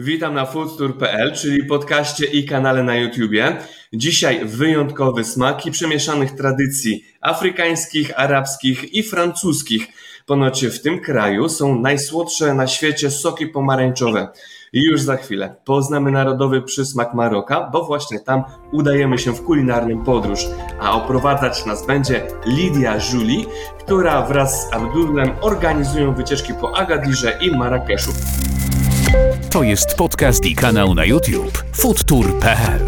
Witam na foodtour.pl, czyli podcaście i kanale na YouTubie. Dzisiaj wyjątkowy smaki przemieszanych tradycji afrykańskich, arabskich i francuskich. Ponoć w tym kraju są najsłodsze na świecie soki pomarańczowe. I już za chwilę poznamy narodowy przysmak Maroka, bo właśnie tam udajemy się w kulinarną podróż. A oprowadzać nas będzie Lidia Julie, która wraz z Abdullem organizują wycieczki po Agadirze i Marrakeszu. To jest podcast i kanał na YouTube foodtour.pl.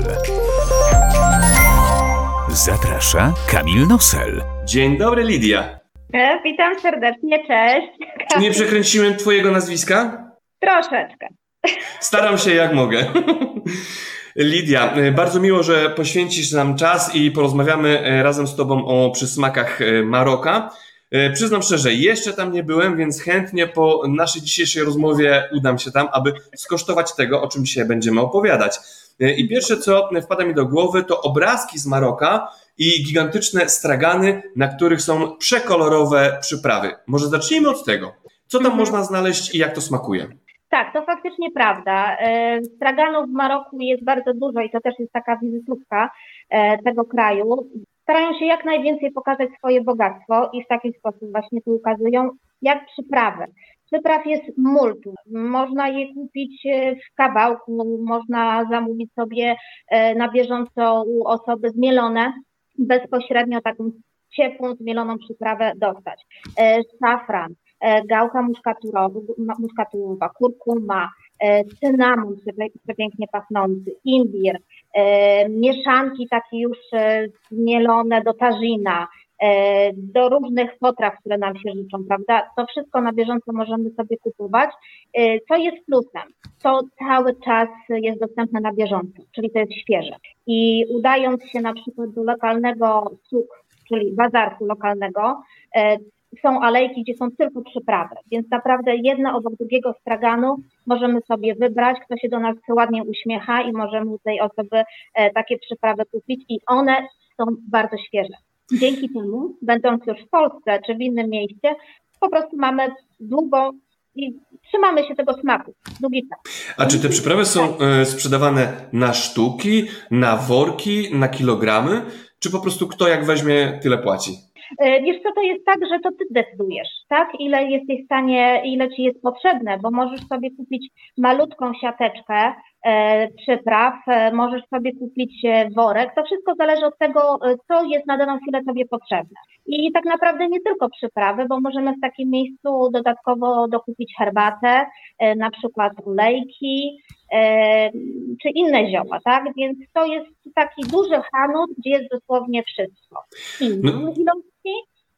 Zaprasza Kamil Nosel. Dzień dobry, Lidia. E, Witam serdecznie, cześć. Czy nie przekręciłem Twojego nazwiska? Troszeczkę. Staram się jak mogę. Lidia, e, bardzo miło, że poświęcisz nam czas i porozmawiamy e, razem z Tobą o przysmakach e, Maroka. Przyznam szczerze, jeszcze tam nie byłem, więc chętnie po naszej dzisiejszej rozmowie udam się tam, aby skosztować tego, o czym dzisiaj będziemy opowiadać. I pierwsze, co wpada mi do głowy, to obrazki z Maroka i gigantyczne stragany, na których są przekolorowe przyprawy. Może zacznijmy od tego. Co tam Mhm. można znaleźć i jak to smakuje? Tak, to faktycznie prawda. E, Straganów w Maroku jest bardzo dużo i to też jest taka wizytówka e, tego kraju. Starają się jak najwięcej pokazać swoje bogactwo i w taki sposób właśnie tu ukazują, jak przyprawy. Przypraw jest multum. Można je kupić e, w kawałku, można zamówić sobie e, na bieżąco u osoby zmielone, bezpośrednio taką ciepłą, zmieloną przyprawę dostać. E, Szafran, gałka muszkaturowa, muszkaturowa kurkuma, cynamon przepię- przepięknie pachnący, imbir, e, mieszanki takie już e, zmielone do e, do różnych potraw, które nam się życzą, prawda? To wszystko na bieżąco możemy sobie kupować. E, Co jest plusem? To cały czas jest dostępne na bieżąco, czyli to jest świeże. I udając się na przykład do lokalnego suk, czyli bazarku lokalnego, e, są alejki, gdzie są tylko przyprawy, więc naprawdę jedno obok drugiego straganu możemy sobie wybrać, kto się do nas ładnie uśmiecha i możemy tej osoby e, takie przyprawy kupić i one są bardzo świeże. Dzięki temu, będąc już w Polsce czy w innym mieście, po prostu mamy długo i trzymamy się tego smaku, długi czas. A czy te przyprawy są e, sprzedawane na sztuki, na worki, na kilogramy, czy po prostu kto jak weźmie, tyle płaci? E, Wiesz co, to jest tak, że to ty decydujesz, tak? Ile jesteś w stanie, ile ci jest potrzebne, bo możesz sobie kupić malutką siateczkę e, przypraw, e, możesz sobie kupić worek, to wszystko zależy od tego, co jest na daną chwilę tobie potrzebne. I tak naprawdę nie tylko przyprawy, bo możemy w takim miejscu dodatkowo dokupić herbatę, na przykład olejki, e, czy inne zioła, tak? Więc to jest taki duży hanut, gdzie jest dosłownie wszystko. I No- małe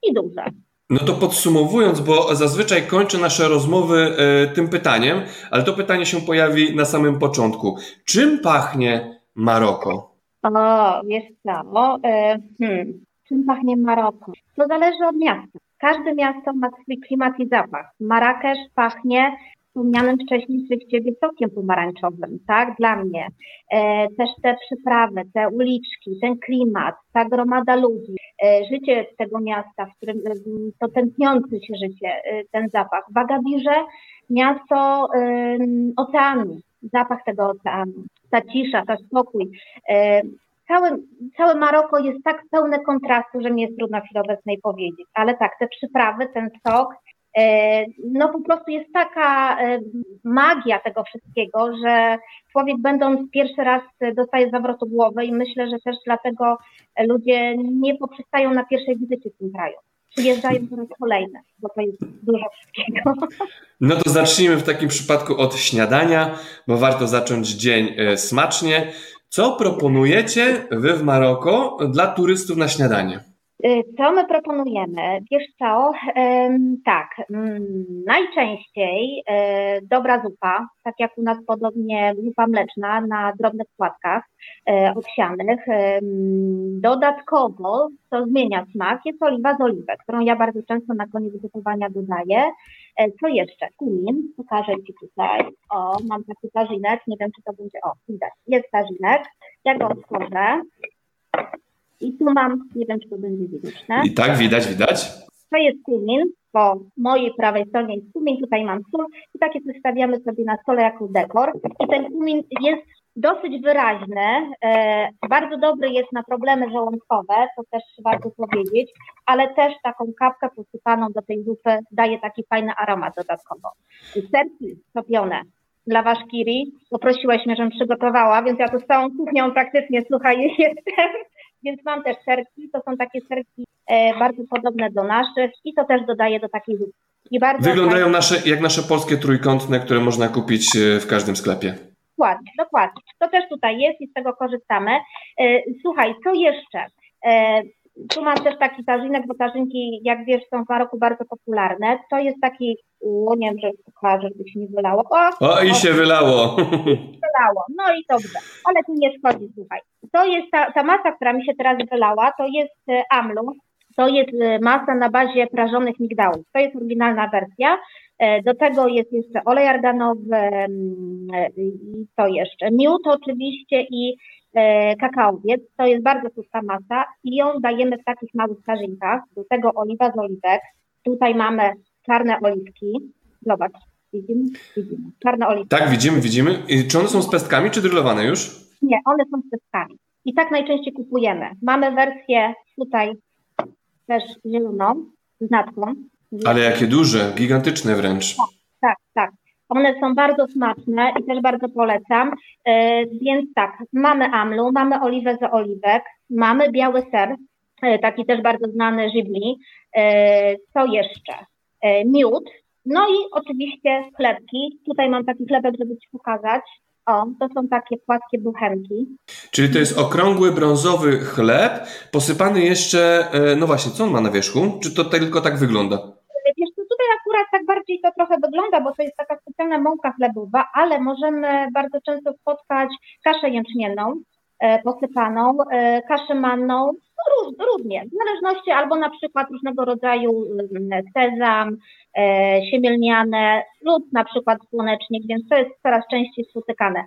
i duże. No to podsumowując, bo zazwyczaj kończę nasze rozmowy e, tym pytaniem, ale to pytanie się pojawi na samym początku. Czym pachnie Maroko? O, wiesz co, e, hmm, czym pachnie Maroko? To zależy od miasta. Każde miasto ma swój klimat i zapach. Marrakesz pachnie wspomnianym wcześniej Ciebie sokiem pomarańczowym, tak, dla mnie. E, też te przyprawy, te uliczki, ten klimat, ta gromada ludzi, e, życie tego miasta, w którym e, to tętniące się życie, e, ten zapach. W Agadirze miasto oceanu, zapach tego oceanu, ta cisza, ta spokój. E, Całe, całe Maroko jest tak pełne kontrastu, że mi jest trudno w chwili obecnej powiedzieć. Ale tak, te przyprawy, ten sok, no po prostu jest taka e, magia tego wszystkiego, że człowiek będąc pierwszy raz e, dostaje zawrotu głowy i myślę, że też dlatego e, ludzie nie poprzestają na pierwszej wizycie w tym kraju. Przyjeżdżają po raz kolejny, bo to jest dużo wszystkiego. No to zacznijmy w takim przypadku od śniadania, bo warto zacząć dzień e, smacznie. Co proponujecie wy w Maroko dla turystów na śniadanie? Y, Co my proponujemy? Wiesz co, tak, mm, najczęściej e, dobra zupa, tak jak u nas podobnie zupa mleczna na drobnych płatkach e, owsianych. Dodatkowo, co zmienia smak, jest oliwa z oliwek, którą ja bardzo często na koniec gotowania dodaję. E, Co jeszcze? Kumin, pokażę Ci tutaj. O, mam taki tarzynek, nie wiem czy to będzie, o, widać, jest tarzynek. Ja go otworzę. I tu mam, nie wiem czy to będzie widoczne. I tak, widać, widać. To jest kumin, po mojej prawej stronie jest kumin, tutaj mam sól i takie przedstawiamy sobie na stole jako dekor. I ten kumin jest dosyć wyraźny, e, bardzo dobry jest na problemy żołądkowe, to też warto powiedzieć, ale też taką kapkę posypaną do tej zupy daje taki fajny aromat dodatkowo. Serki topione dla waszkiri, poprosiłeś mnie, żebym przygotowała, więc ja tu z całą kuchnią praktycznie, słuchaj, jestem, więc mam też serki, to są takie serki e, bardzo podobne do naszych i to też dodaje do takiej zupy. Wyglądają fajnie. nasze, jak nasze polskie trójkątne, które można kupić e, w każdym sklepie. Dokładnie, dokładnie. To też tutaj jest i z tego korzystamy. E, słuchaj, co jeszcze? E, tu mam też taki tarzynek, bo tarzynki, jak wiesz, są w Maroku bardzo popularne. To jest taki, o nie wiem, że pokażę, żeby się nie wylało. O, o i o, się wylało. Wylało, no i dobrze, ale tu nie szkodzi, słuchaj. To jest ta, ta masa, która mi się teraz wylała, to jest e, amlu, to jest masa na bazie prażonych migdałów. To jest oryginalna wersja. E, do tego jest jeszcze olej arganowy mm, i to jeszcze. Miód oczywiście i e, kakaowiec. To jest bardzo pusta masa i ją dajemy w takich małych starzynkach. Do tego oliwa z oliwek. Tutaj mamy czarne oliwki. Zobacz, widzimy? Widzimy. Czarne oliwki. Tak, widzimy, widzimy. I czy one są z pestkami, czy drylowane już? Nie, one są z pestkami. I tak najczęściej kupujemy. Mamy wersję tutaj też zieloną, z natką. Ale jakie duże, gigantyczne wręcz. Tak, tak, tak. One są bardzo smaczne i też bardzo polecam. E, więc tak, mamy amlu, mamy oliwę z oliwek, mamy biały ser, e, taki też bardzo znany żibli. E, co jeszcze? Miód, no i oczywiście chlebki. Tutaj mam taki chlebek, żeby Ci pokazać. O, to są takie płaskie buchenki. Czyli to jest okrągły, brązowy chleb, posypany jeszcze, no właśnie, co on ma na wierzchu? Czy to tylko tak wygląda? Wiesz, to tutaj akurat tak bardziej to trochę wygląda, bo to jest taka specjalna mąka chlebowa, ale możemy bardzo często spotkać kaszę jęczmienną, e, posypaną, e, kaszę manną, no róż, różnie, w zależności albo na przykład różnego rodzaju mm, sezam, e, siemielniane lub na przykład słonecznik, więc to jest coraz częściej spotykane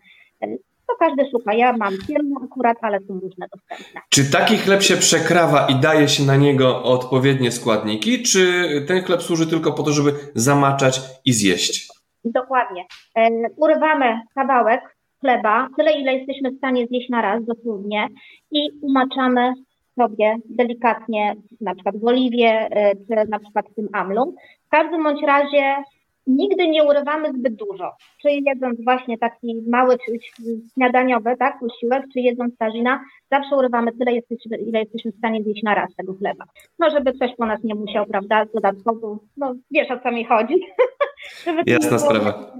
to każdy szuka. Ja mam firmę akurat, ale są różne dostępne. Czy taki chleb się przekrawa i daje się na niego odpowiednie składniki, czy ten chleb służy tylko po to, żeby zamaczać i zjeść? Dokładnie. E, urywamy kawałek chleba, tyle ile jesteśmy w stanie zjeść na raz, dosłownie, i umaczamy sobie delikatnie, na przykład w oliwie, e, czy na przykład w tym amlu. W każdym bądź razie nigdy nie urywamy zbyt dużo. Czy jedząc właśnie taki mały śniadaniowy, tak, posiłek, czy jedząc tarzina, zawsze urywamy tyle, jesteśmy, ile jesteśmy w stanie zjeść na raz tego chleba. No, żeby ktoś po nas nie musiał, prawda, dodatkowo, no, wiesz o co mi chodzi. żeby Jasna sprawa.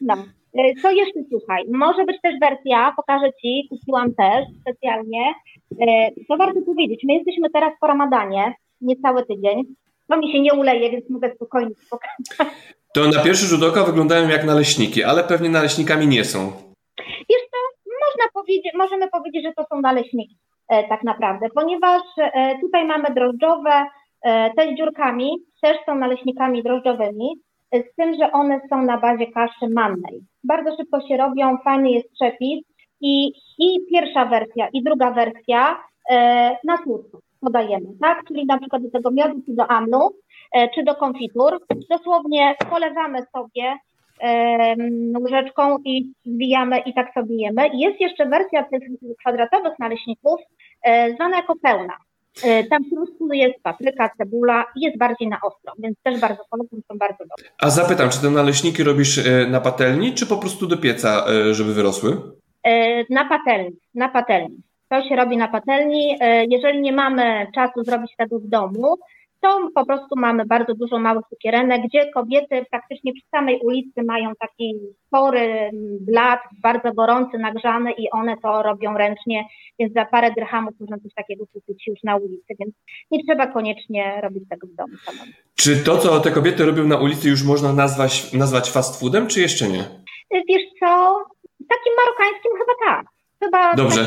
No. E, co jeszcze słuchaj? Może być też wersja, pokażę Ci, kupiłam też specjalnie. E, co warto powiedzieć, my jesteśmy teraz po ramadanie, niecały tydzień. To mi się nie uleje, więc mogę spokojnie pokazać. To na pierwszy rzut oka wyglądają jak naleśniki, ale pewnie naleśnikami nie są. Wiesz co, można powiedzieć, możemy powiedzieć, że to są naleśniki e, tak naprawdę, ponieważ e, tutaj mamy drożdżowe, e, te z dziurkami też są naleśnikami drożdżowymi, e, z tym, że one są na bazie kaszy mannej. Bardzo szybko się robią, fajny jest przepis i, i pierwsza wersja i druga wersja e, na słodko podajemy, tak? Czyli na przykład do tego miodu, czy do amnu, e, czy do konfitur. Dosłownie polewamy sobie łyżeczką i zwijamy i tak sobie jemy. Jest jeszcze wersja tych kwadratowych naleśników, e, zwana jako pełna. E, tam w środku jest papryka, cebula i jest bardziej na ostro, więc też bardzo polecam, są bardzo dobre. A zapytam, czy te naleśniki robisz na patelni, czy po prostu do pieca, żeby wyrosły? Na patelni, na patelni. To się robi na patelni. E, jeżeli nie mamy czasu zrobić tego w domu, to po prostu mamy bardzo dużo małych cukierenek, gdzie kobiety praktycznie przy samej ulicy mają taki spory blat, bardzo gorący, nagrzany i one to robią ręcznie, więc za parę dyrhamów można coś takiego kupić już na ulicy, więc nie trzeba koniecznie robić tego w domu samemu. Czy to, co te kobiety robią na ulicy już można nazwać, nazwać fast foodem, czy jeszcze nie? Wiesz co, takim marokańskim chyba tak. Chyba Dobrze.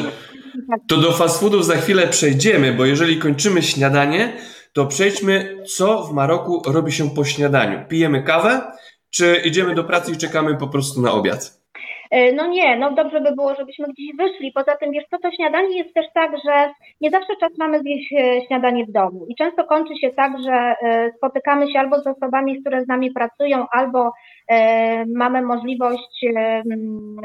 To do fast foodów za chwilę przejdziemy, bo jeżeli kończymy śniadanie, to przejdźmy, co w Maroku robi się po śniadaniu. Pijemy kawę, czy idziemy do pracy i czekamy po prostu na obiad? E, no nie, no dobrze by było, żebyśmy gdzieś wyszli. Poza tym, wiesz co, to śniadanie jest też tak, że nie zawsze czas mamy zjeść e, śniadanie w domu. I często kończy się tak, że e, spotykamy się albo z osobami, które z nami pracują, albo mamy możliwość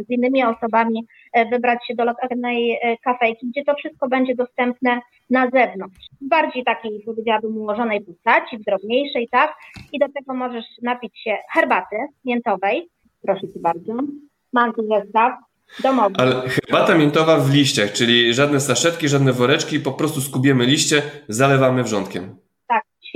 z innymi osobami wybrać się do lokalnej kafejki, gdzie to wszystko będzie dostępne na zewnątrz. W bardziej takiej, powiedziałabym, ułożonej postaci, w drobniejszej, tak? I do tego możesz napić się herbaty miętowej. Proszę Ci bardzo mam tu zestaw domowy. Ale herbata miętowa w liściach, czyli żadne saszetki, żadne woreczki, po prostu skubiemy liście, zalewamy wrzątkiem.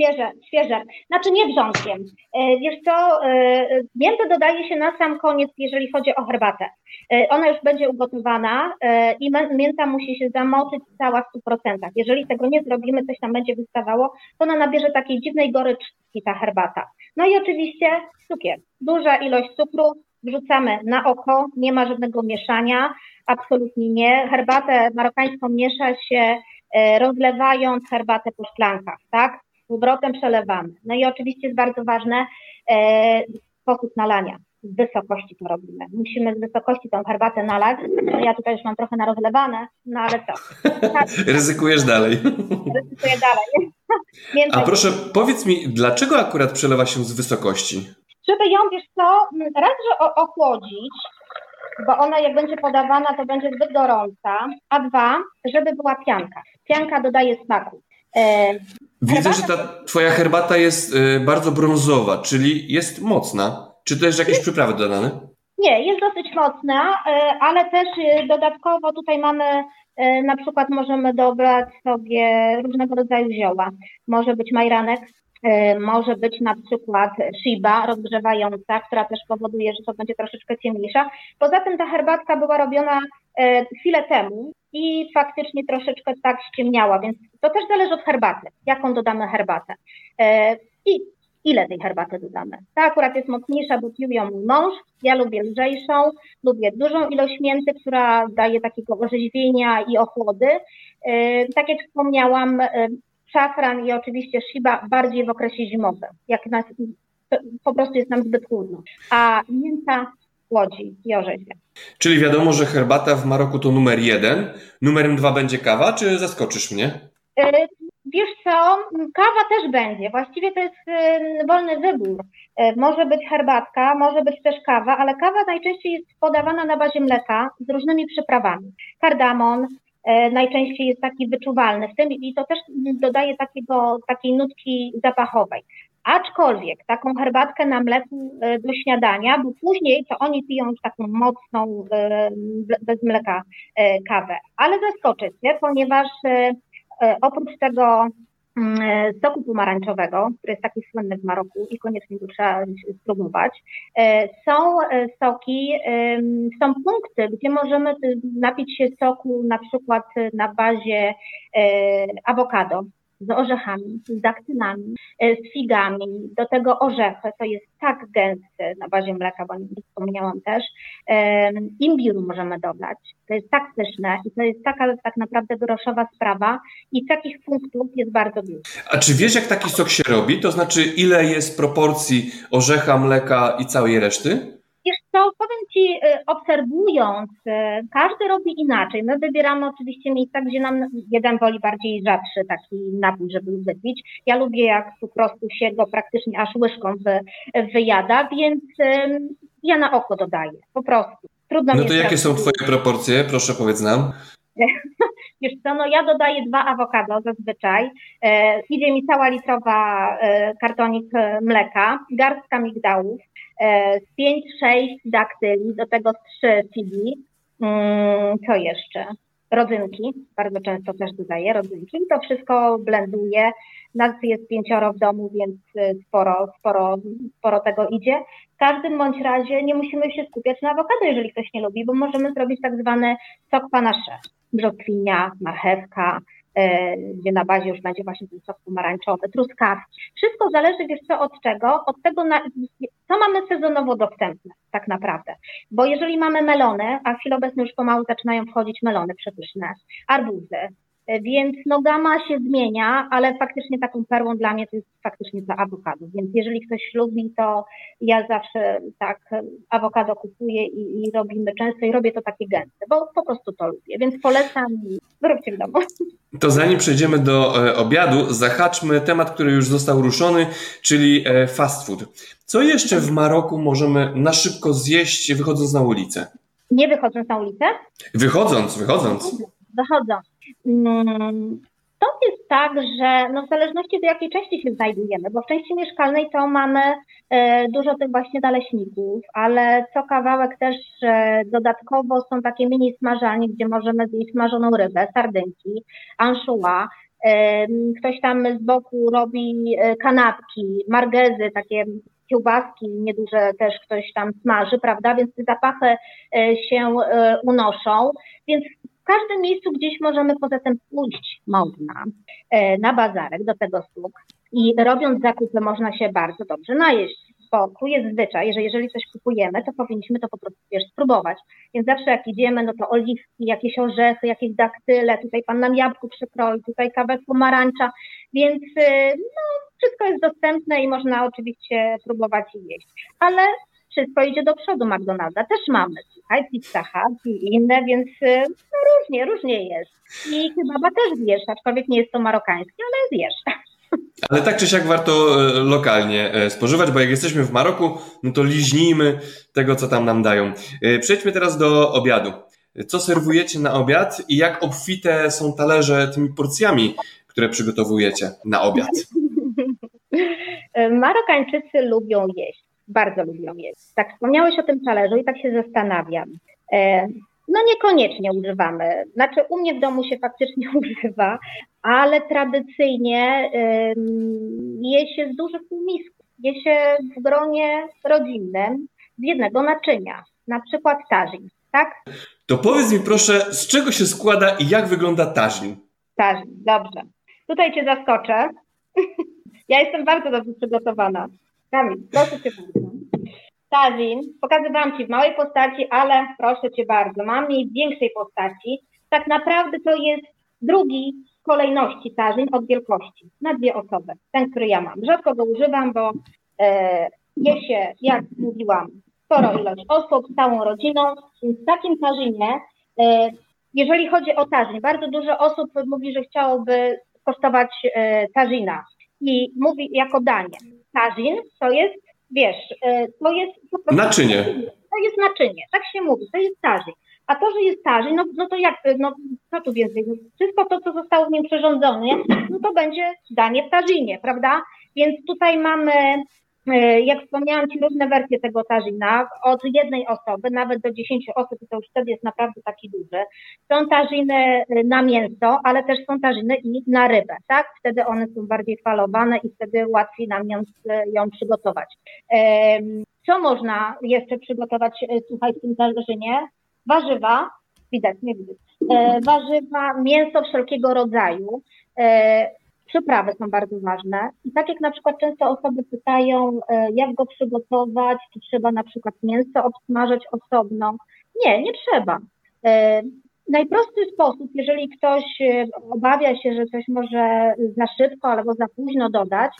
Świeże, świeże. Znaczy nie wrzątkiem. E, wiesz co, e, miętę dodaje się na sam koniec, jeżeli chodzi o herbatę. E, ona już będzie ugotowana i mięta musi się zamoczyć cała w 100%. Jeżeli tego nie zrobimy, coś tam będzie wystawało, to ona nabierze takiej dziwnej goryczki ta herbata. No i oczywiście cukier. Duża ilość cukru, wrzucamy na oko, nie ma żadnego mieszania, absolutnie nie. Herbatę marokańską miesza się rozlewając herbatę po szklankach, tak? Z powrotem przelewamy. No i oczywiście jest bardzo ważne e, sposób nalania. Z wysokości to robimy. Musimy z wysokości tą herbatę nalać. No ja tutaj już mam trochę na rozlewane, no ale co? Ryzykujesz dalej. Ryzykuję dalej. A proszę, powiedz mi, dlaczego akurat przelewa się z wysokości? żeby ją, wiesz co, raz, że ochłodzić, bo ona jak będzie podawana, to będzie zbyt gorąca, a dwa, żeby była pianka. Pianka dodaje smaku. Widzę, że ta twoja herbata jest e, bardzo brązowa, czyli jest mocna. Czy też jakieś jest, przyprawy dodane? Nie, jest dosyć mocna, e, ale też dodatkowo tutaj mamy na przykład możemy dobrać sobie różnego rodzaju zioła. Może być majranek, E, może być na przykład shiba rozgrzewająca, która też powoduje, że to będzie troszeczkę ciemniejsza. Poza tym ta herbatka była robiona chwilę temu i faktycznie troszeczkę tak ściemniała, więc to też zależy od herbaty, jaką dodamy herbatę e, i ile tej herbaty dodamy. Ta akurat jest mocniejsza, bo pił ją mój mąż, ja lubię lżejszą, lubię dużą ilość mięty, która daje takiego orzeźwienia i ochłody. Tak jak wspomniałam, szafran i oczywiście shiba bardziej w okresie zimowym, jak nas, po prostu jest nam zbyt chłodno. A mięta łodzi i orzeźwia. Czyli wiadomo, że herbata w Maroku to numer jeden. Numerem dwa będzie kawa, czy zaskoczysz mnie? E, wiesz co, kawa też będzie. Właściwie to jest wolny wybór. E, może być herbatka, może być też kawa, ale kawa najczęściej jest podawana na bazie mleka z różnymi przyprawami. Kardamon, E, najczęściej jest taki wyczuwalny w tym i to też dodaje takiego, takiej nutki zapachowej. Aczkolwiek taką herbatkę na mleku e, do śniadania, bo później to oni piją już taką mocną, e, bez mleka kawę. Ale zaskoczycie, ponieważ oprócz tego Mm, e, soku pomarańczowego, który jest taki słynny w Maroku i koniecznie go trzeba spróbować. E, są e, soki, są punkty, gdzie możemy napić się soku na przykład na bazie awokado, z orzechami, z daktynami, e, z figami, do tego orzechy, to jest tak gęsty na bazie mleka, bo nie wspomniałam też, imbiru możemy dodać, to jest tak pyszne i to jest taka tak naprawdę groszowa sprawa i takich punktów jest bardzo dużo. A czy wiesz, jak taki sok się robi? To znaczy, ile jest proporcji orzecha, mleka i całej reszty? Co, powiem Ci, y, obserwując, y, każdy robi inaczej. My wybieramy oczywiście miejsca, gdzie nam jeden woli bardziej rzadszy taki napój, żeby wypić. Ja lubię, jak po prostu się go praktycznie aż łyżką wy, wyjada, więc ja na oko dodaję, po prostu. Trudno no to jakie są Twoje proporcje? Proszę powiedz nam. Wiesz co, no ja dodaję dwa awokado zazwyczaj. E, idzie mi cała litrowa e, kartonik e, mleka, garstka migdałów, e, 5-6 daktyli, do tego 3 figi. Mm, co jeszcze? Rodzynki, bardzo często też dodaję rodzynki. To wszystko blenduję. Nas jest pięcioro w domu, więc e, sporo, sporo, sporo tego idzie. W każdym bądź razie nie musimy się skupiać na awokado, jeżeli ktoś nie lubi, bo możemy zrobić tak zwany sok panache brzoskwinia, marchewka, gdzie na bazie już będzie właśnie ten sok pomarańczowy, truskawki. Wszystko zależy, wiesz co, od czego? Od tego, na, co mamy sezonowo dostępne tak naprawdę. Bo jeżeli mamy melony, a w chwili obecnej już pomału zaczynają wchodzić melony przepyszne, arbuzy, Więc no gama się zmienia, ale faktycznie taką perłą dla mnie to jest faktycznie to awokado. Więc jeżeli ktoś lubi, to ja zawsze tak awokado kupuję i, i robimy często i robię to takie gęste, bo po prostu to lubię. Więc polecam i zróbcie w domu. To zanim przejdziemy do e, obiadu, zahaczmy temat, który już został ruszony, czyli e, fast food. Co jeszcze w Maroku możemy na szybko zjeść, wychodząc na ulicę? Nie wychodząc na ulicę? Wychodząc, wychodząc. Wychodząc. Mm, to jest tak, że no w zależności do jakiej części się znajdujemy, bo w części mieszkalnej to mamy e, dużo tych właśnie naleśników, ale co kawałek też e, dodatkowo są takie mini smażalnie, gdzie możemy zjeść smażoną rybę, sardynki, anchois. E, ktoś tam z boku robi kanapki, margezy, takie kiełbaski nieduże też ktoś tam smaży, prawda? Więc te zapachy się unoszą. Więc w każdym miejscu gdzieś możemy poza tym pójść można e, na bazarek do tego sług i robiąc zakupy można się bardzo dobrze najeść. Bo tu jest zwyczaj, że jeżeli coś kupujemy, to powinniśmy to po prostu wiesz, spróbować. Więc zawsze jak idziemy, no to oliwki, jakieś orzechy, jakieś daktyle, tutaj pan nam jabłko przykroi, tutaj kawałek pomarańcza, więc y, no, wszystko jest dostępne i można oczywiście próbować i jeść. Ale wszystko idzie do przodu McDonalda. Też mamy, słuchaj, Pizza Hut i inne, więc y, no, różnie, różnie jest. I chyba też zjesz, aczkolwiek nie jest to marokańskie, ale zjesz. Ale tak czy siak warto e, lokalnie e, spożywać, bo jak jesteśmy w Maroku, no to liźnijmy tego, co tam nam dają. Przejdźmy teraz do obiadu. Co serwujecie na obiad i jak obfite są talerze tymi porcjami, które przygotowujecie na obiad? Marokańczycy lubią jeść bardzo lubią jeść. Tak, wspomniałeś o tym talerzu i tak się zastanawiam. E, no niekoniecznie używamy. Znaczy u mnie w domu się faktycznie używa, ale tradycyjnie je się z dużych półmisków. Je się w gronie rodzinnym z jednego naczynia, na przykład tarzin, tak? To powiedz mi proszę, z czego się składa i jak wygląda tarzin? Tarzin, dobrze. Tutaj cię zaskoczę. ja jestem bardzo dobrze przygotowana. Kamil, proszę Cię bardzo. Tazin, pokazywałam Ci w małej postaci, ale proszę Cię bardzo, mam jej w większej postaci. Tak naprawdę to jest drugi w kolejności tarzyn od wielkości, na dwie osoby, ten, który ja mam. Rzadko go używam, bo e, je się, jak mówiłam, sporo ilość osób, całą rodziną, więc w takim tarzynie, e, jeżeli chodzi o tarzyn, bardzo dużo osób mówi, że chciałoby kosztować e, tarzina i mówi jako danie. Tarzin to jest, wiesz, e, to jest po prostu... Naczynie. To jest naczynie, tak się mówi, to jest tarzin. A to, że jest tarzin, no, no to jak, no co tu więcej, wszystko to, co zostało w nim przyrządzone, no to będzie danie w tarzynie, prawda? Więc tutaj mamy jak wspomniałam Ci, różne wersje tego tarzina, od jednej osoby nawet do 10 osób, to już wtedy jest naprawdę taki duży. Są tarziny e, na mięso, ale też są tarziny i na rybę, tak? Wtedy one są bardziej falowane i wtedy łatwiej nam ją, ją przygotować. Co można jeszcze przygotować, e, słuchaj, w tym tarzynie? Warzywa, widać, nie widać, warzywa, mięso wszelkiego rodzaju, Przyprawy są bardzo ważne. I tak jak na przykład często osoby pytają, e, jak go przygotować, czy trzeba na przykład mięso obsmażać osobno. Nie, nie trzeba. E, najprostszy sposób, jeżeli ktoś e, obawia się, że coś może za szybko albo za późno dodać,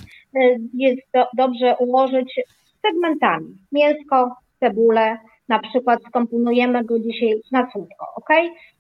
jest do, dobrze ułożyć segmentami. Mięsko, cebulę, na przykład skomponujemy go dzisiaj na słodko, ok?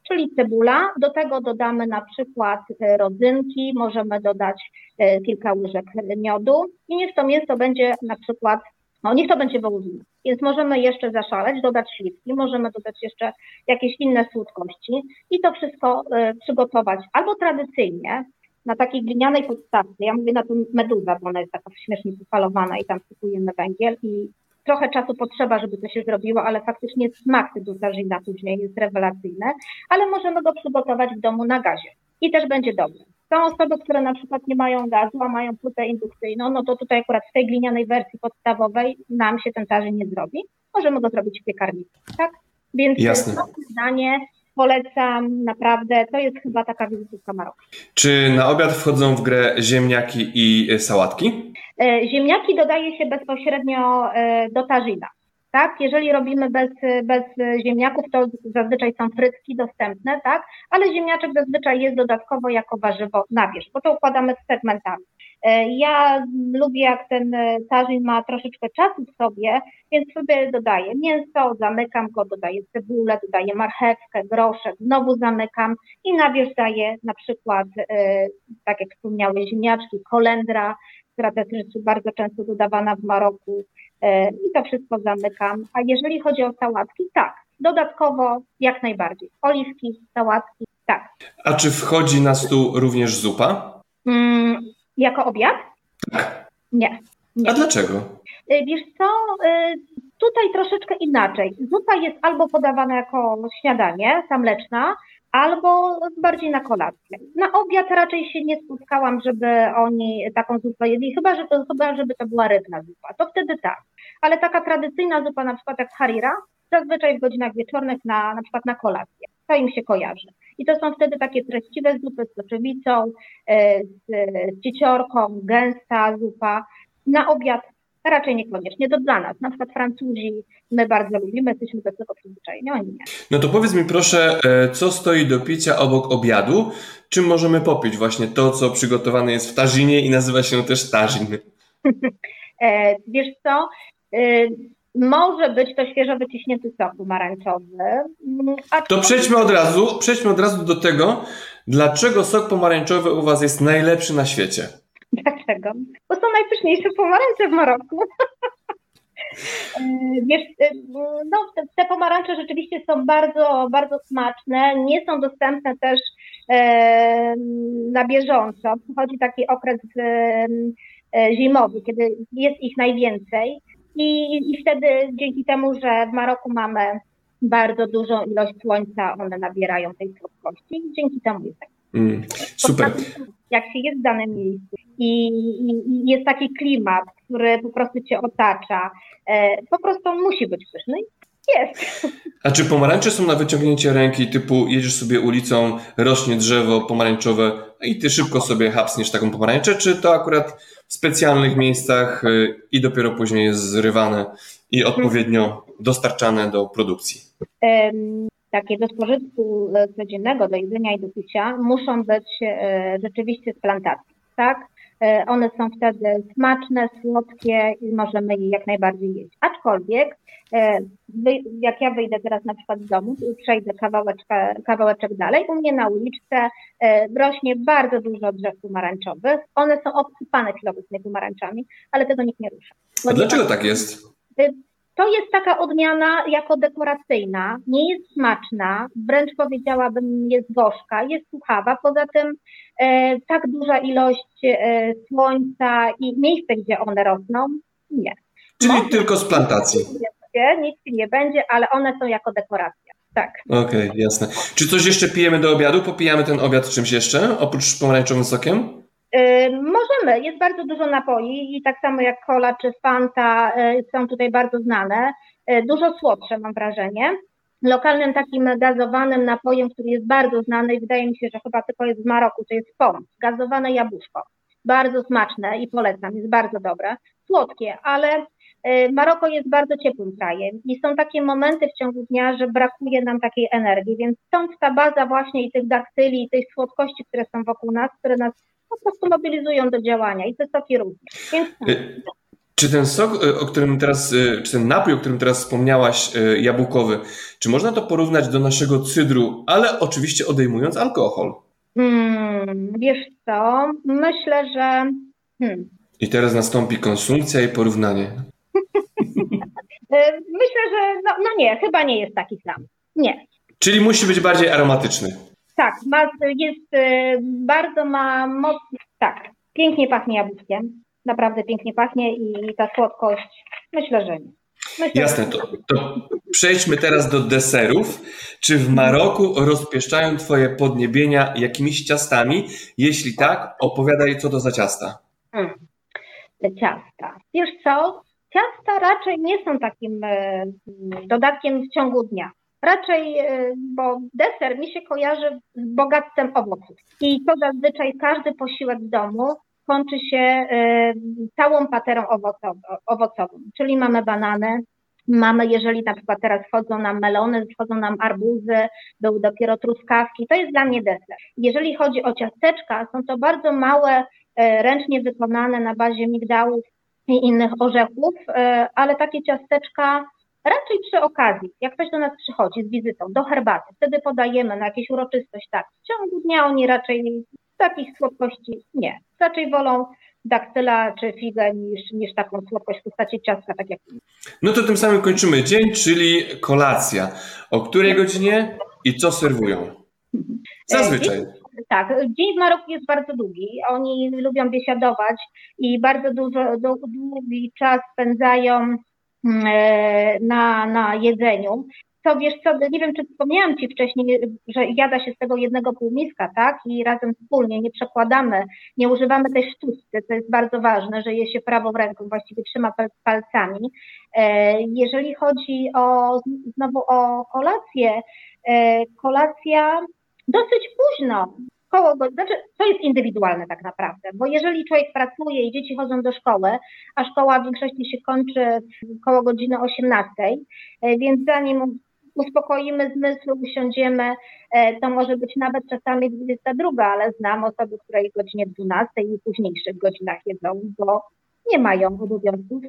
Czyli cebula, do tego dodamy na przykład e, rodzynki, możemy dodać e, kilka łyżek miodu. I niech to mięso będzie na przykład, no niech to będzie wołowina. Więc możemy jeszcze zaszaleć, dodać śliwki, możemy dodać jeszcze jakieś inne słodkości. I to wszystko e, przygotować albo tradycyjnie, na takiej glinianej podstawce, ja mówię na tym meduza, bo ona jest taka śmiesznie wyfalowana i tam wsypujemy węgiel i trochę czasu potrzeba, żeby to się zrobiło, ale faktycznie smak tego tażyna później jest rewelacyjny, ale możemy go przygotować w domu na gazie i też będzie dobry. Są osoby, które na przykład nie mają gazu, a mają płytę indukcyjną, no to tutaj akurat w tej glinianej wersji podstawowej nam się ten tarzyn nie zrobi. Możemy go zrobić w piekarniku, tak? Więc Jasne. to zdanie polecam naprawdę, to jest chyba taka wizytówka Maroka. Czy na obiad wchodzą w grę ziemniaki i sałatki? E, ziemniaki dodaje się bezpośrednio e, do tażyna. tak? Jeżeli robimy bez, bez ziemniaków, to zazwyczaj są frytki dostępne, tak? Ale ziemniaczek zazwyczaj jest dodatkowo jako warzywo na wierzch, bo to układamy segmentami. E, ja lubię, jak ten tarzyn ma troszeczkę czasu w sobie, więc sobie dodaję mięso, zamykam go, dodaję cebulę, dodaję marchewkę, groszek, znowu zamykam i na wierzch daję na przykład, tak jak wspomniały, ziemniaczki, kolendra, która też jest bardzo często dodawana w Maroku e, i to wszystko zamykam. A jeżeli chodzi o sałatki, tak, dodatkowo jak najbardziej. Oliwki, sałatki, tak. A czy wchodzi na stół również zupa? Mm, jako obiad? Tak. Nie, nie. A dlaczego? E, wiesz co, e, tutaj troszeczkę inaczej. Zupa jest albo podawana jako śniadanie, ta mleczna, albo bardziej na kolację. Na obiad raczej się nie spotkałam, żeby oni taką zupę jedli, chyba, że to, chyba żeby to była rybna zupa, to wtedy tak. Ale taka tradycyjna zupa, na przykład jak harira, zazwyczaj w godzinach wieczornych na, na przykład na kolację. To im się kojarzy. I to są wtedy takie treściwe zupy z soczewicą, e, z, z cieciorką, gęsta zupa. Na obiad Raczej niekoniecznie, to dla nas. Na przykład Francuzi my bardzo lubimy, jesteśmy do tego przyzwyczajeni, oni nie. No to powiedz mi proszę, e, co stoi do picia obok obiadu? Czym możemy popić właśnie to, co przygotowane jest w tażynie i nazywa się też tażin? E, wiesz co, e, może być to świeżo wyciśnięty sok pomarańczowy. Mm, to przejdźmy od razu, przejdźmy od razu do tego, dlaczego sok pomarańczowy u Was jest najlepszy na świecie? Dlaczego? Bo są najpyszniejsze pomarańcze w Maroku. E, wiesz, e, no, te pomarańcze rzeczywiście są bardzo, bardzo smaczne. Nie są dostępne też e, na bieżąco. Przychodzi taki okres zimowy, kiedy jest ich najwięcej. I, I wtedy dzięki temu, że w Maroku mamy bardzo dużą ilość słońca, one nabierają tej słodkości. Dzięki temu jest tak. Mm, super. Jak się jest w danym miejscu i, i, jest taki klimat, który po prostu cię otacza, e, po prostu on musi być pyszny. Jest. A czy pomarańcze są na wyciągnięcie ręki, typu jedziesz sobie ulicą, rośnie drzewo pomarańczowe i ty szybko sobie hapsniesz taką pomarańczę, czy to akurat w specjalnych miejscach y, i dopiero później jest zrywane i odpowiednio dostarczane do produkcji? Takie do spożytku e, codziennego, do jedzenia i do picia muszą być e, rzeczywiście z plantacji, tak? E, one są wtedy smaczne, słodkie i możemy je jak najbardziej jeść. Aczkolwiek, jak ja wyjdę teraz na przykład z domu, przejdę kawałeczek, kawałeczek dalej, u mnie na uliczce rośnie bardzo dużo drzew pomarańczowych. One są obsypane chwilowymi pomarańczami, ale tego nikt nie rusza. A dlaczego tak jest? To jest taka odmiana jako dekoracyjna, nie jest smaczna, wręcz powiedziałabym jest gorzka, jest suchawa. Poza tym e, tak duża ilość e, słońca i miejsce, gdzie one rosną, nie. Czyli Może tylko z plantacji. Nic nie będzie, ale one są jako dekoracja. Tak. Okej, okay, jasne. Czy coś jeszcze pijemy do obiadu? Popijamy ten obiad czymś jeszcze, oprócz pomarańczowym sokiem? Możemy, jest bardzo dużo napoi i tak samo jak cola czy Fanta y, są tutaj bardzo znane. Y, dużo słodsze mam wrażenie. Lokalnym takim gazowanym napojem, który jest bardzo znany i wydaje mi się, że chyba tylko jest w Maroku, to jest pom, gazowane jabłuszko. Bardzo smaczne i polecam, jest bardzo dobre. Słodkie, ale y, Maroko jest bardzo ciepłym krajem i są takie momenty w ciągu dnia, że brakuje nam takiej energii, więc stąd ta baza właśnie i tych daktyli, i tych słodkości, które są wokół nas, które nas po prostu mobilizują do działania i te soki również. Więc... Y, czy ten sok, y, o którym teraz, y, czy ten napój, o którym teraz wspomniałaś, jabłkowy, czy można to porównać do naszego cydru, ale oczywiście odejmując alkohol? Hmm, wiesz co, myślę, że... Hmm. I teraz nastąpi konsumpcja i porównanie. myślę, że no, no nie, chyba nie jest taki sam. Nie. Czyli musi być bardziej aromatyczny. Tak, ma, jest, y, bardzo ma moc, tak, pięknie pachnie jabłkiem, naprawdę pięknie pachnie i ta słodkość, myślę, że nie. Myślę, Jasne, to, to przejdźmy teraz do deserów. Czy w Maroku rozpieszczają Twoje podniebienia jakimiś ciastami? Jeśli tak, opowiadaj, co to za ciasta. Hmm. Ciasta. Wiesz co, ciasta raczej nie są takim e, dodatkiem w ciągu dnia. Raczej, e, bo deser mi się kojarzy z bogactwem owoców. I to zazwyczaj każdy posiłek w domu kończy się e, całą paterą owocową, czyli mamy banany, Mamy, jeżeli na przykład teraz wchodzą nam melony, wchodzą nam arbuzy, były dopiero truskawki, to jest dla mnie deser. Jeżeli chodzi o ciasteczka, są to bardzo małe, e, ręcznie wykonane na bazie migdałów i innych orzechów, ale takie ciasteczka raczej przy okazji, jak ktoś do nas przychodzi z wizytą, do herbaty, wtedy podajemy na jakieś uroczystość, tak. W ciągu dnia oni raczej takich słodkości nie. Raczej wolą daktyla czy figę niż, niż taką słodkość w postaci ciastka, tak jak No to tym samym kończymy dzień, czyli kolacja. O której godzinie i co serwują? Zazwyczaj. Tak, dzień w Maroku jest bardzo długi. Oni lubią biesiadować i bardzo dużo, długi czas spędzają na, na jedzeniu to wiesz co, nie wiem, czy wspomniałam Ci wcześniej, że jada się z tego jednego półmiska, tak? I razem wspólnie nie przekładamy, nie używamy tej sztuczki, to jest bardzo ważne, że je się prawą ręką, właściwie trzyma palcami. E, jeżeli chodzi o, znowu o kolację, e, kolacja dosyć późno, koło, znaczy to jest indywidualne tak naprawdę, bo jeżeli człowiek pracuje i dzieci chodzą do szkoły, a szkoła w większości się kończy koło godziny 18, e, więc zanim uspokoimy zmysły, usiądziemy, e, to może być nawet czasami 22, ale znam osoby, które w godzinie 12 i późniejszych godzinach jedzą, bo nie mają obowiązków.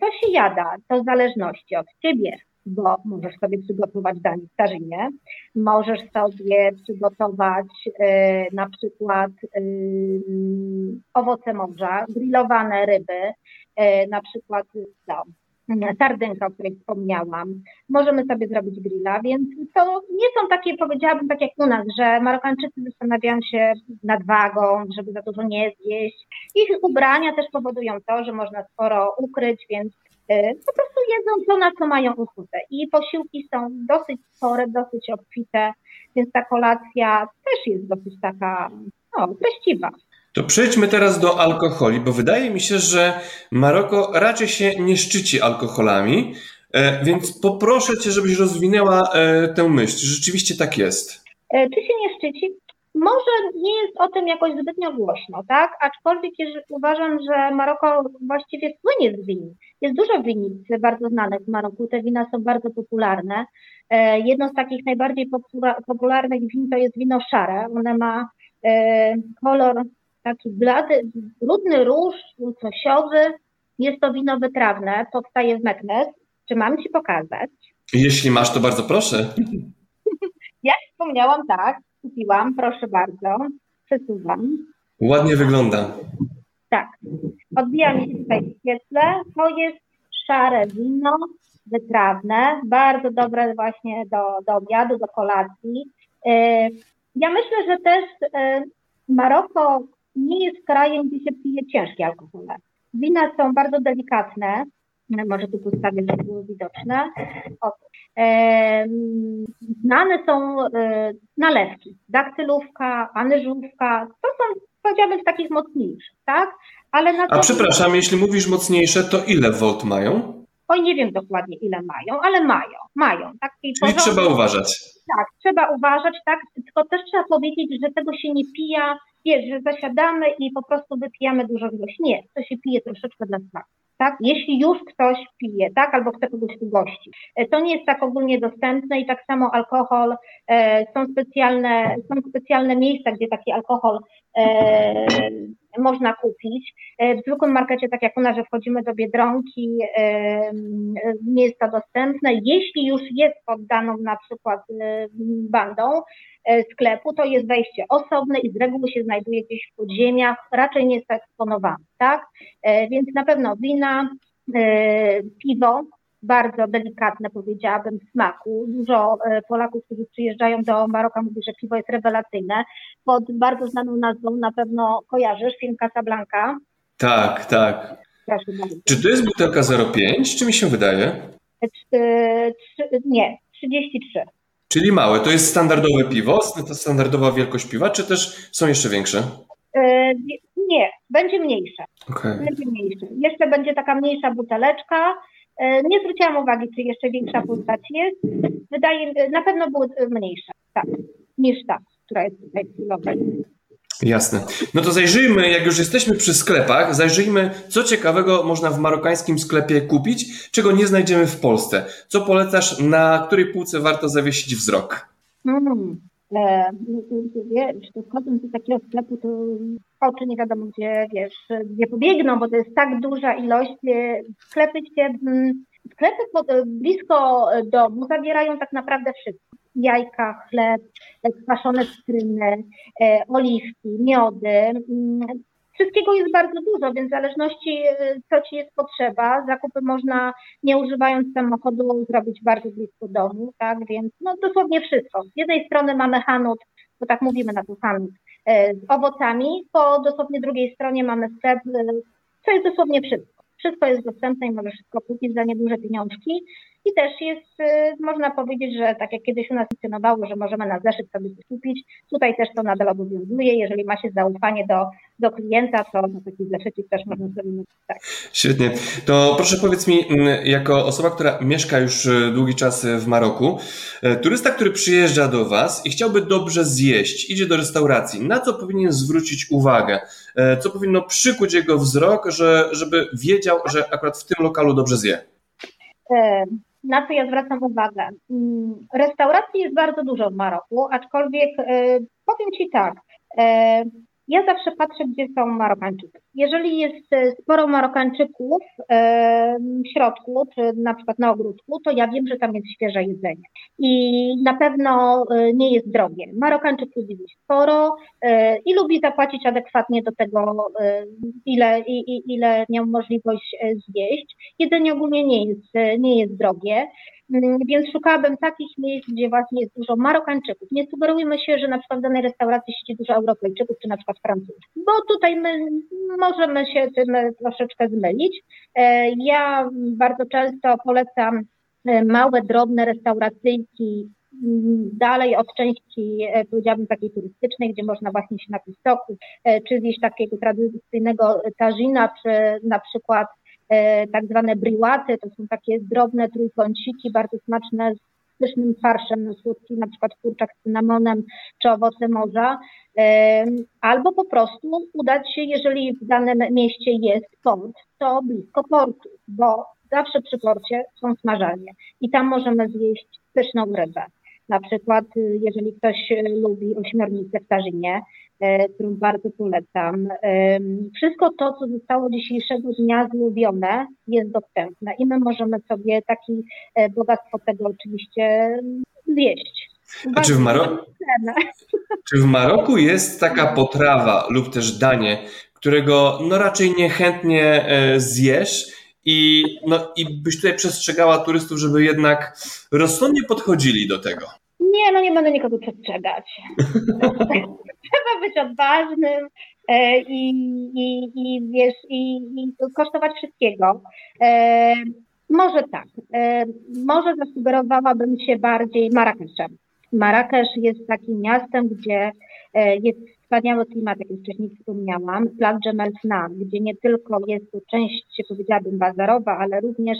Co e, się jada? To w zależności od ciebie, bo możesz sobie przygotować danie w starzynie, możesz sobie przygotować e, na przykład owoce morza, grillowane ryby, na przykład no, sardynka, o której wspomniałam. Możemy sobie zrobić grilla, więc to nie są takie, powiedziałabym, tak jak u nas, że Marokańczycy zastanawiają się nad wagą, żeby za dużo nie zjeść. Ich ubrania też powodują to, że można sporo ukryć, więc y, po prostu jedzą to, na co mają ochotę. I posiłki są dosyć spore, dosyć obfite, więc ta kolacja też jest dosyć taka no, treściwa. To przejdźmy teraz do alkoholi, bo wydaje mi się, że Maroko raczej się nie szczyci alkoholami, e, więc poproszę Cię, żebyś rozwinęła e, tę myśl. Rzeczywiście tak jest. E, czy się nie szczyci? Może nie jest o tym jakoś zbytnio głośno, tak? Aczkolwiek uważam, że Maroko właściwie słynie z win. Jest dużo winic bardzo znanych w Maroku. Te wina są bardzo popularne. Jedno z takich najbardziej popularnych win to jest wino szare. One ma kolor taki blady, brudny róż łososiowy. Jest to wino wytrawne, powstaje w Meknes. Czy mam Ci pokazać? Jeśli masz, to bardzo proszę. Jak wspomniałam, tak, kupiłam, proszę bardzo, przesuwam. Ładnie wygląda. Tak, odbija mi się tutaj w świetle. To jest szare wino, wytrawne, bardzo dobre właśnie do, do obiadu, do kolacji. E, ja myślę, że też e, Maroko nie jest krajem, gdzie się pije ciężkie alkohole. Wina są bardzo delikatne, może tu postawię, żeby było widoczne. O, znane są e, nalewki, daktylówka, anyżówka, to są powiedziałabym z takich mocniejszych, tak? Ale na A przepraszam, jeśli mówisz mocniejsze, to ile volt mają? Oj, nie wiem dokładnie ile mają, ale mają, mają. Tak? Czyli trzeba uważać. Tak, trzeba uważać, tak, tylko też trzeba powiedzieć, że tego się nie pija wiesz, że zasiadamy i po prostu wypijamy dużo ilość. Nie, to się pije troszeczkę dla smaku. Tak? Jeśli już ktoś pije, tak, albo chce kogoś ugościć. E, to nie jest tak ogólnie dostępne i tak samo alkohol, e, są specjalne, są specjalne miejsca, gdzie taki alkohol można kupić. E, w zwykłym markecie, tak jak u nas, że wchodzimy do Biedronki, e, nie jest to dostępne. Jeśli już jest pod daną na przykład bandą, E, sklepu, to jest wejście osobne i z reguły się znajduje gdzieś w podziemiach, raczej nie jest eksponowane, tak? E, więc na pewno wina, e, piwo, bardzo delikatne, powiedziałabym, smaku. Dużo Polaków, którzy przyjeżdżają do Maroka, mówi, że piwo jest rewelacyjne. Pod bardzo znaną nazwą na pewno kojarzysz film Casablanca. Tak, tak. Czy to jest butelka 0,5, czy mi się wydaje? Nie, 33. Czyli małe. To jest standardowe piwo, standardowa wielkość piwa, czy też są jeszcze większe? E, nie, będzie mniejsze. Okay. Będzie mniejsze. Jeszcze będzie taka mniejsza buteleczka. E, nie zwróciłam uwagi, czy jeszcze większa postać jest. Wydaje mi na pewno były mniejsze, tak, niż ta, która jest tutaj chwilowej. Jasne. No to zajrzyjmy, jak już jesteśmy przy sklepach, zajrzyjmy, co ciekawego można w marokańskim sklepie kupić, czego nie znajdziemy w Polsce. Co polecasz, na której półce warto zawiesić wzrok? Hmm. E, wiesz, to wchodząc do takiego sklepu, to oczy nie wiadomo gdzie, wiesz, gdzie pobiegną, bo to jest tak duża ilość. E, sklepy, gdzie, mm, sklepy pod, blisko domu zawierają tak naprawdę wszystko. Jajka, chleb, kwaszone cytryny, e, oliwki, miody. Wszystkiego jest bardzo dużo, więc w zależności co Ci jest potrzeba, zakupy można nie używając samochodu zrobić bardzo blisko domu, tak, więc no dosłownie wszystko. Z jednej strony mamy hanut, bo tak mówimy na to hanut, e, z owocami, po dosłownie drugiej stronie mamy sklep, co jest dosłownie wszystko. Wszystko jest dostępne i możesz wszystko kupić za nieduże pieniążki. I też jest, y, można powiedzieć, że tak jak kiedyś u nas funkcjonowało, że możemy na zeszyt sobie kupić, tutaj też to nadal obowiązuje. Jeżeli ma się zaufanie do, do klienta, to na taki zeszycik też można sobie napisać. Świetnie. To proszę powiedz mi, mm, jako osoba, która mieszka już y, długi czas w Maroku, y, turysta, który przyjeżdża do Was i chciałby dobrze zjeść, idzie do restauracji, na co powinien zwrócić uwagę? Co powinno przykuć jego wzrok, że, żeby wiedział, że akurat w tym lokalu dobrze zje? Na co ja zwracam uwagę. Mm, restauracji jest bardzo dużo w Maroku, aczkolwiek e, powiem Ci tak, e, ja zawsze patrzę, gdzie są Marokańczycy. Jeżeli jest e, sporo Marokańczyków w środku, czy na przykład na ogródku, to ja wiem, że tam jest świeże jedzenie. I na pewno nie jest drogie. Marokańczyk lubi sporo i lubi zapłacić adekwatnie do tego, ile, ile miał możliwość zjeść. Jedzenie ogólnie nie jest, nie jest drogie. Mm, więc szukałabym takich miejsc, gdzie właśnie jest dużo Marokańczyków. Nie sugerujmy się, że na przykład w danej restauracji siedzi dużo Europejczyków, czy na przykład Francuzów, bo tutaj my możemy się tym troszeczkę zmylić. E, ja bardzo często polecam e, małe, drobne restauracyjki mm, dalej od części, e, powiedziałabym, takiej turystycznej, gdzie można właśnie się napić soku, czy zjeść takiego tradycyjnego tazina, czy na przykład E, tak zwane briłaty, to są takie drobne trójkąciki, bardzo smaczne z pysznym farszem słodki, na przykład kurczak z cynamonem czy owoce morza, e, albo po prostu udać się, jeżeli w danym mieście jest port, to blisko portu, bo zawsze przy porcie są smażalnie i tam możemy zjeść pyszną rybę. Na przykład, jeżeli ktoś lubi ośmiornicę w Tarzynie, E, którą bardzo polecam. Wszystko to, co zostało dzisiejszego dnia złowione, jest dostępne i my możemy sobie taki e, bogactwo tego oczywiście zjeść. A czy w, Maro... czy w Maroku jest taka potrawa lub też danie, którego no raczej niechętnie e, zjesz i, no, i byś tutaj przestrzegała turystów, żeby jednak rozsądnie podchodzili do tego? Nie, no nie będę nikogo przestrzegać. Trzeba być odważnym e, i, i, i wiesz, i, i kosztować wszystkiego. E, może tak. E, może zasugerowałabym się bardziej Marrakeszem. Marrakesz jest takim miastem, gdzie jest wspaniały klimat, jak już wcześniej wspomniałam, plac Jemel Fnan, gdzie nie tylko jest to część, powiedziałabym, bazarowa, ale również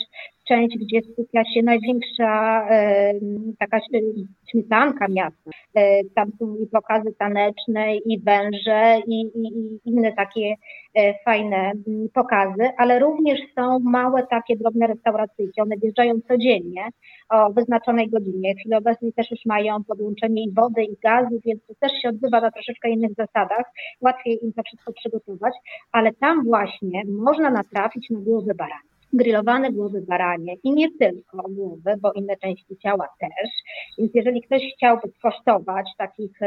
część, gdzie skupia się największa e, taka śmietanka miasta. E, tam są i pokazy taneczne, i węże, i, i, i inne takie e, fajne mm, pokazy, ale również są małe takie drobne restauracyjki. One wjeżdżają codziennie o wyznaczonej godzinie. W chwili obecnej też już mają podłączenie i wody, i gazu, więc to też się odbywa na troszeczkę innych zasadach. Łatwiej im to wszystko przygotować, ale tam właśnie można natrafić na głowę barana grillowane głowy baranie i nie tylko głowy, bo inne części ciała też. Więc jeżeli ktoś chciałby skosztować takich,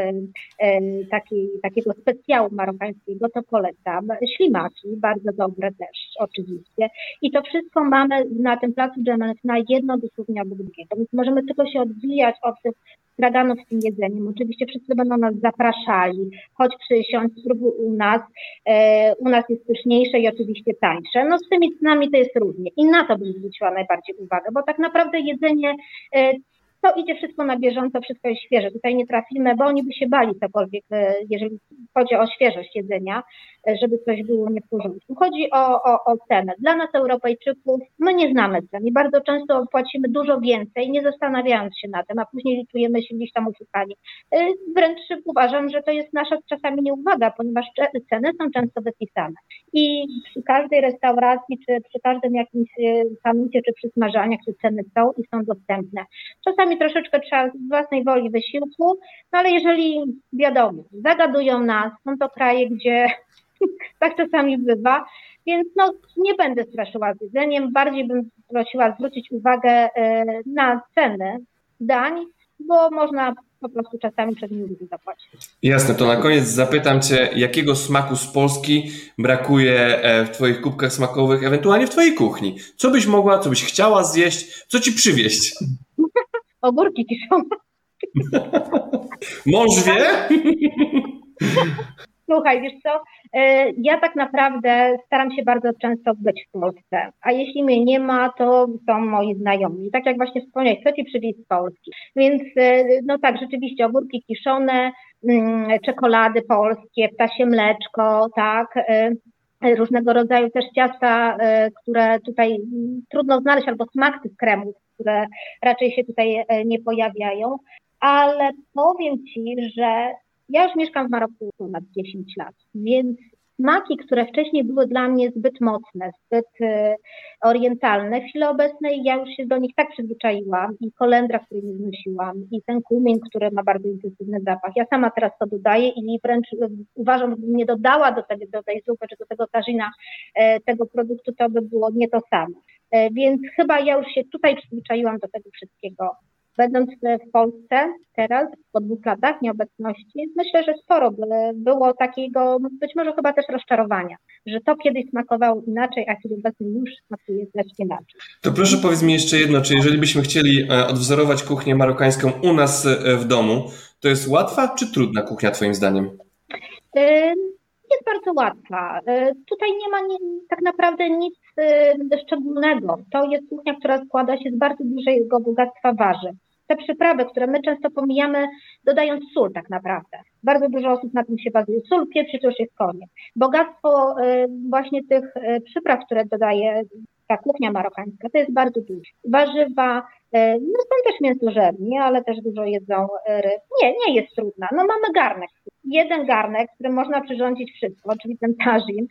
taki, takiego specjału marokańskiego, to polecam. Ślimaki, bardzo dobre też oczywiście. I to wszystko mamy na tym placu Dżemelf na jedno dosłownie obok drugiego. Więc możemy tylko się odbijać od tych straganów z tym jedzeniem. Oczywiście wszyscy będą nas zapraszali, chodź przysiąść, spróbuj u nas. E, u nas jest pyszniejsze i oczywiście tańsze. No z tymi cenami to jest różnie i na to bym zwróciła najbardziej uwagę, bo tak naprawdę jedzenie e, to idzie wszystko na bieżąco, wszystko jest świeże. Tutaj nie trafimy, bo oni by się bali cokolwiek, e, jeżeli chodzi o świeżość jedzenia, e, żeby coś było nie w porządku. Chodzi o, o, o cenę. Dla nas, Europejczyków, my nie znamy cen i bardzo często płacimy dużo więcej, nie zastanawiając się na tym, a później litujemy się gdzieś tam oszukani. E, wręcz uważam, że to jest nasza czasami nieuwaga, ponieważ ceny są często wypisane. I przy każdej restauracji, czy przy każdym jakimś samicie, czy przysmażaniach, czy ceny są i są dostępne. Czasami czasami troszeczkę trzeba z własnej woli wysiłku, no ale jeżeli wiadomo, zagadują nas, są to kraje, gdzie tak czasami bywa, więc no, nie będę straszyła z jedzeniem, bardziej bym prosiła zwrócić uwagę e, na ceny dań, bo można po prostu czasami przed nimi zapłacić. Jasne, to na koniec zapytam Cię, jakiego smaku z Polski brakuje e, w Twoich kubkach smakowych, ewentualnie w Twojej kuchni? Co byś mogła, co byś chciała zjeść, co Ci przywieźć? Ogórki kiszone. Mąż wie? Słuchaj, wiesz co, e, ja tak naprawdę staram się bardzo często być w Polsce, a jeśli mnie nie ma, to są moi znajomi. Tak jak właśnie wspomniałeś, chcę Ci przywieźć z Polski. Więc e, no tak, rzeczywiście ogórki kiszone, mm, czekolady polskie, ptasie mleczko, tak, e, różnego rodzaju też ciasta, które tutaj mm, trudno znaleźć, albo smak tych kremów, które raczej się tutaj e, nie pojawiają, ale powiem Ci, że ja już mieszkam w Maroku ponad 10 lat, więc smaki, które wcześniej były dla mnie zbyt mocne, zbyt e, orientalne, w chwili obecnej ja już się do nich tak przyzwyczaiłam i kolendra, której nie znosiłam i ten kumin, który ma bardzo intensywny zapach. Ja sama teraz to dodaję i wręcz e, uważam, że nie dodała do, tego, do tej zupy czy do tego tarzyna tego produktu, to by było nie to samo. E, więc chyba ja już się tutaj przyzwyczaiłam do tego wszystkiego. Będąc w Polsce teraz, po dwóch latach nieobecności, myślę, że sporo by było takiego, być może chyba też rozczarowania, że to kiedyś smakowało inaczej, a kiedy obecnie już smakuje znacznie inaczej. To proszę powiedz mi jeszcze jedno, czy jeżeli byśmy chcieli e, odwzorować kuchnię marokańską u nas e, w domu, to jest łatwa czy trudna kuchnia Twoim zdaniem? Jest bardzo łatwa. Tutaj nie ma tak naprawdę nic Y, szczególnego. To jest kuchnia, która składa się z bardzo dużego bogactwa warzyw. Te przyprawy, które my często pomijamy, dodając sól tak naprawdę. Bardzo dużo osób na tym się bazuje. Sól, pieprz to już jest koniec. Bogactwo y, właśnie tych przypraw, które dodaje ta kuchnia marokańska, to jest bardzo duże. Warzywa, no są też mięsożerni, ale też dużo jedzą ryb. Nie, nie jest trudna. No mamy garnek jeden garnek, w którym można przyrządzić wszystko, czyli ten tażin,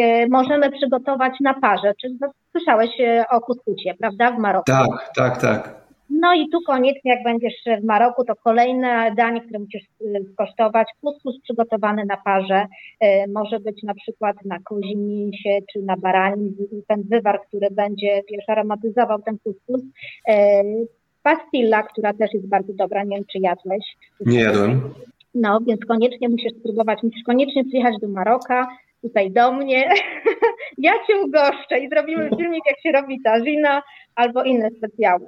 e, możemy przygotować na parze. Czy słyszałeś e, o kuskucie, prawda, w Maroku? Tak, tak, tak. No i tu koniecznie, jak będziesz w Maroku, to kolejne danie, które musisz e, skosztować. Kuskus przygotowany na parze. Może być na przykład na kozim mięsie czy na baranim. Ten wywar, który będzie, wiesz, aromatyzował ten kuskus. Pastilla, która też jest bardzo dobra, nie wiem czy jadłeś. Nie jadłem. No, więc koniecznie musisz spróbować, musisz koniecznie przyjechać do Maroka, tutaj do mnie. ja cię ugoszczę i zrobimy filmik, jak się robi tazina albo inne specjały.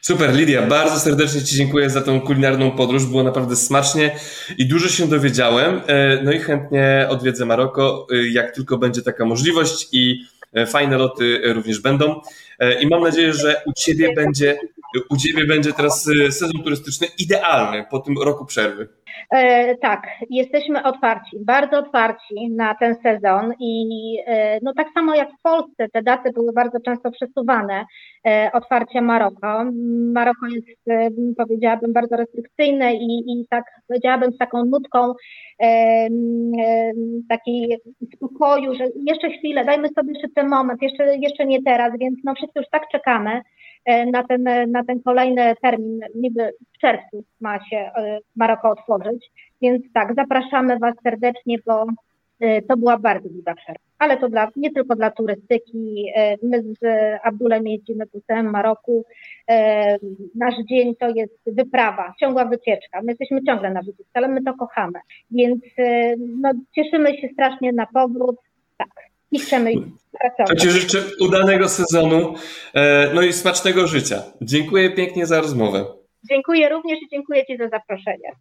Super, Lidia, bardzo serdecznie Ci dziękuję za tą kulinarną podróż. Było naprawdę smacznie i dużo się dowiedziałem. E, no i chętnie odwiedzę Maroko, e, jak tylko będzie taka możliwość i e, fajne loty również będą. I mam nadzieję, że u Ciebie będzie, u Ciebie będzie teraz sezon turystyczny idealny po tym roku przerwy. E, tak, jesteśmy otwarci, bardzo otwarci na ten sezon i e, no tak samo jak w Polsce te daty były bardzo często przesuwane, e, otwarcia Maroko. Maroko jest, powiedziałabym, bardzo restrykcyjne i, i tak powiedziałabym z taką nutką takiej spokoju, że jeszcze chwilę, dajmy sobie jeszcze ten moment, jeszcze, jeszcze nie teraz, więc no wszyscy już tak czekamy, E, na ten, na ten kolejny termin, niby w czerwcu ma się e, Maroko otworzyć. Więc tak, zapraszamy Was serdecznie, bo e, to była bardzo długa przerwa. Ale to dla, nie tylko dla turystyki. My z Abdulem jeździmy po całym Maroku. Nasz dzień to jest wyprawa, ciągła wycieczka. My jesteśmy ciągle na wycieczce, ale my to kochamy. Więc no, cieszymy się strasznie na powrót. Tak, i chcemy pracować. To Ci życzę udanego sezonu, e, no i smacznego życia. Dziękuję pięknie za rozmowę. Dziękuję również i dziękuję Ci za zaproszenie.